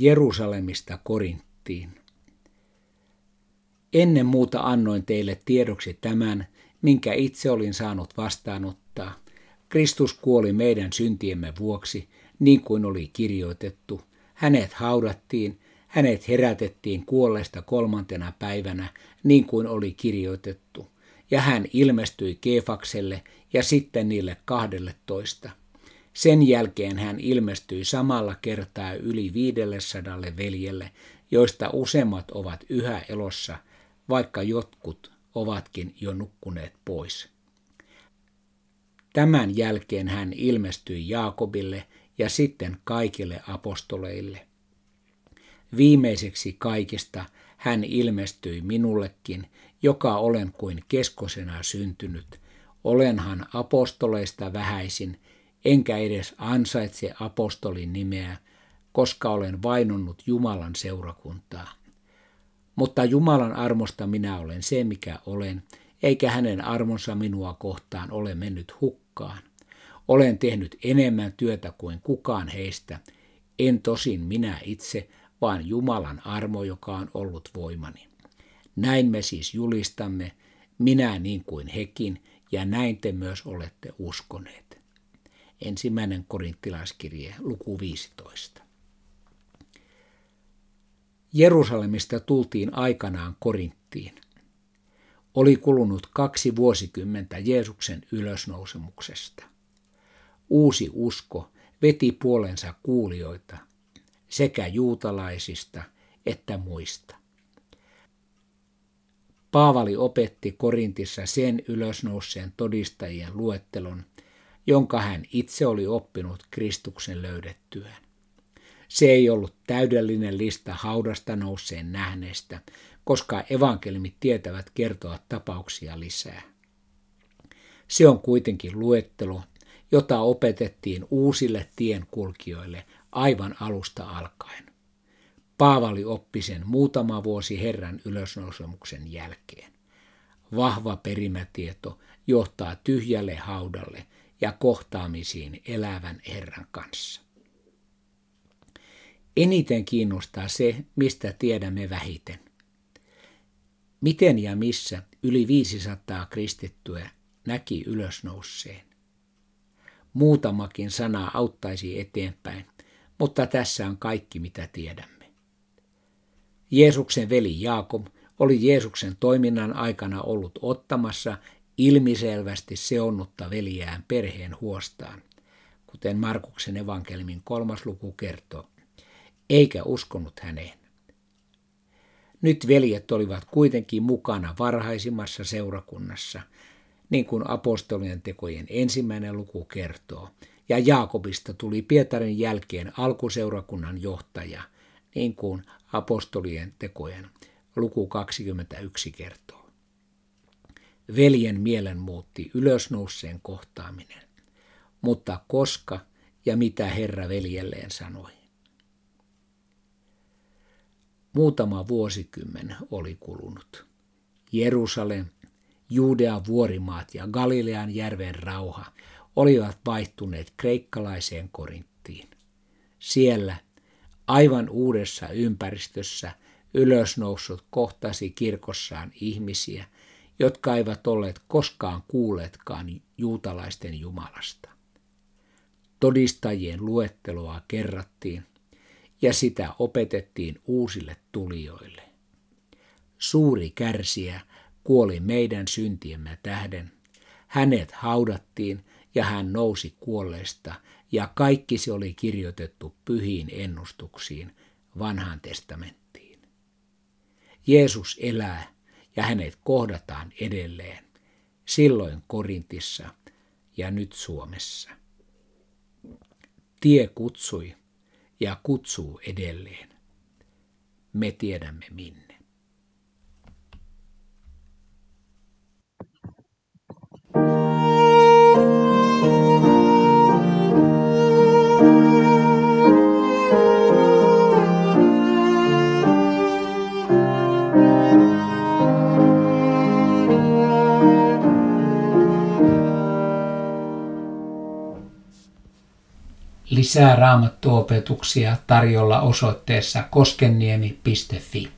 Jerusalemista Korinttiin. Ennen muuta annoin teille tiedoksi tämän, minkä itse olin saanut vastaanottaa. Kristus kuoli meidän syntiemme vuoksi, niin kuin oli kirjoitettu. Hänet haudattiin, hänet herätettiin kuolleesta kolmantena päivänä, niin kuin oli kirjoitettu. Ja hän ilmestyi Keefakselle ja sitten niille kahdelle toista. Sen jälkeen hän ilmestyi samalla kertaa yli viidelle sadalle veljelle, joista useimmat ovat yhä elossa, vaikka jotkut ovatkin jo nukkuneet pois. Tämän jälkeen hän ilmestyi Jaakobille ja sitten kaikille apostoleille. Viimeiseksi kaikista hän ilmestyi minullekin, joka olen kuin keskosena syntynyt. Olenhan apostoleista vähäisin, enkä edes ansaitse apostolin nimeä, koska olen vainonnut Jumalan seurakuntaa. Mutta Jumalan armosta minä olen se, mikä olen, eikä hänen armonsa minua kohtaan ole mennyt hukkaan. Olen tehnyt enemmän työtä kuin kukaan heistä, en tosin minä itse, vaan Jumalan armo, joka on ollut voimani. Näin me siis julistamme, minä niin kuin hekin, ja näin te myös olette uskoneet. Ensimmäinen korinttilaiskirje, luku 15. Jerusalemista tultiin aikanaan Korinttiin. Oli kulunut kaksi vuosikymmentä Jeesuksen ylösnousemuksesta. Uusi usko veti puolensa kuulijoita sekä juutalaisista että muista. Paavali opetti Korintissa sen ylösnouseen todistajien luettelon, jonka hän itse oli oppinut Kristuksen löydettyään. Se ei ollut täydellinen lista haudasta nouseen nähneestä, koska evankelmit tietävät kertoa tapauksia lisää. Se on kuitenkin luettelo, jota opetettiin uusille tienkulkijoille aivan alusta alkaen. Paavali oppi sen muutama vuosi Herran ylösnousemuksen jälkeen. Vahva perimätieto johtaa tyhjälle haudalle ja kohtaamisiin elävän Herran kanssa. Eniten kiinnostaa se, mistä tiedämme vähiten. Miten ja missä yli 500 kristittyä näki ylösnouseen? Muutamakin sana auttaisi eteenpäin, mutta tässä on kaikki, mitä tiedämme. Jeesuksen veli Jaakob oli Jeesuksen toiminnan aikana ollut ottamassa ilmiselvästi seonnutta veljään perheen huostaan, kuten Markuksen evankelmin kolmas luku kertoo eikä uskonut häneen. Nyt veljet olivat kuitenkin mukana varhaisimmassa seurakunnassa, niin kuin apostolien tekojen ensimmäinen luku kertoo, ja Jaakobista tuli Pietarin jälkeen alkuseurakunnan johtaja, niin kuin apostolien tekojen luku 21 kertoo. Veljen mielen muutti ylösnouseen kohtaaminen, mutta koska ja mitä Herra veljelleen sanoi. Muutama vuosikymmen oli kulunut. Jerusalem, Juudean vuorimaat ja Galilean järven rauha olivat vaihtuneet kreikkalaiseen Korinttiin. Siellä, aivan uudessa ympäristössä, ylösnoussut kohtasi kirkossaan ihmisiä, jotka eivät olleet koskaan kuulleetkaan juutalaisten Jumalasta. Todistajien luetteloa kerrattiin – ja sitä opetettiin uusille tulijoille. Suuri kärsiä kuoli meidän syntiemme tähden. Hänet haudattiin ja hän nousi kuolleesta ja kaikki se oli kirjoitettu pyhiin ennustuksiin vanhaan testamenttiin. Jeesus elää ja hänet kohdataan edelleen, silloin Korintissa ja nyt Suomessa. Tie kutsui ja kutsuu edelleen. Me tiedämme minne. Lisää raamattuopetuksia tarjolla osoitteessa koskenniemi.fi.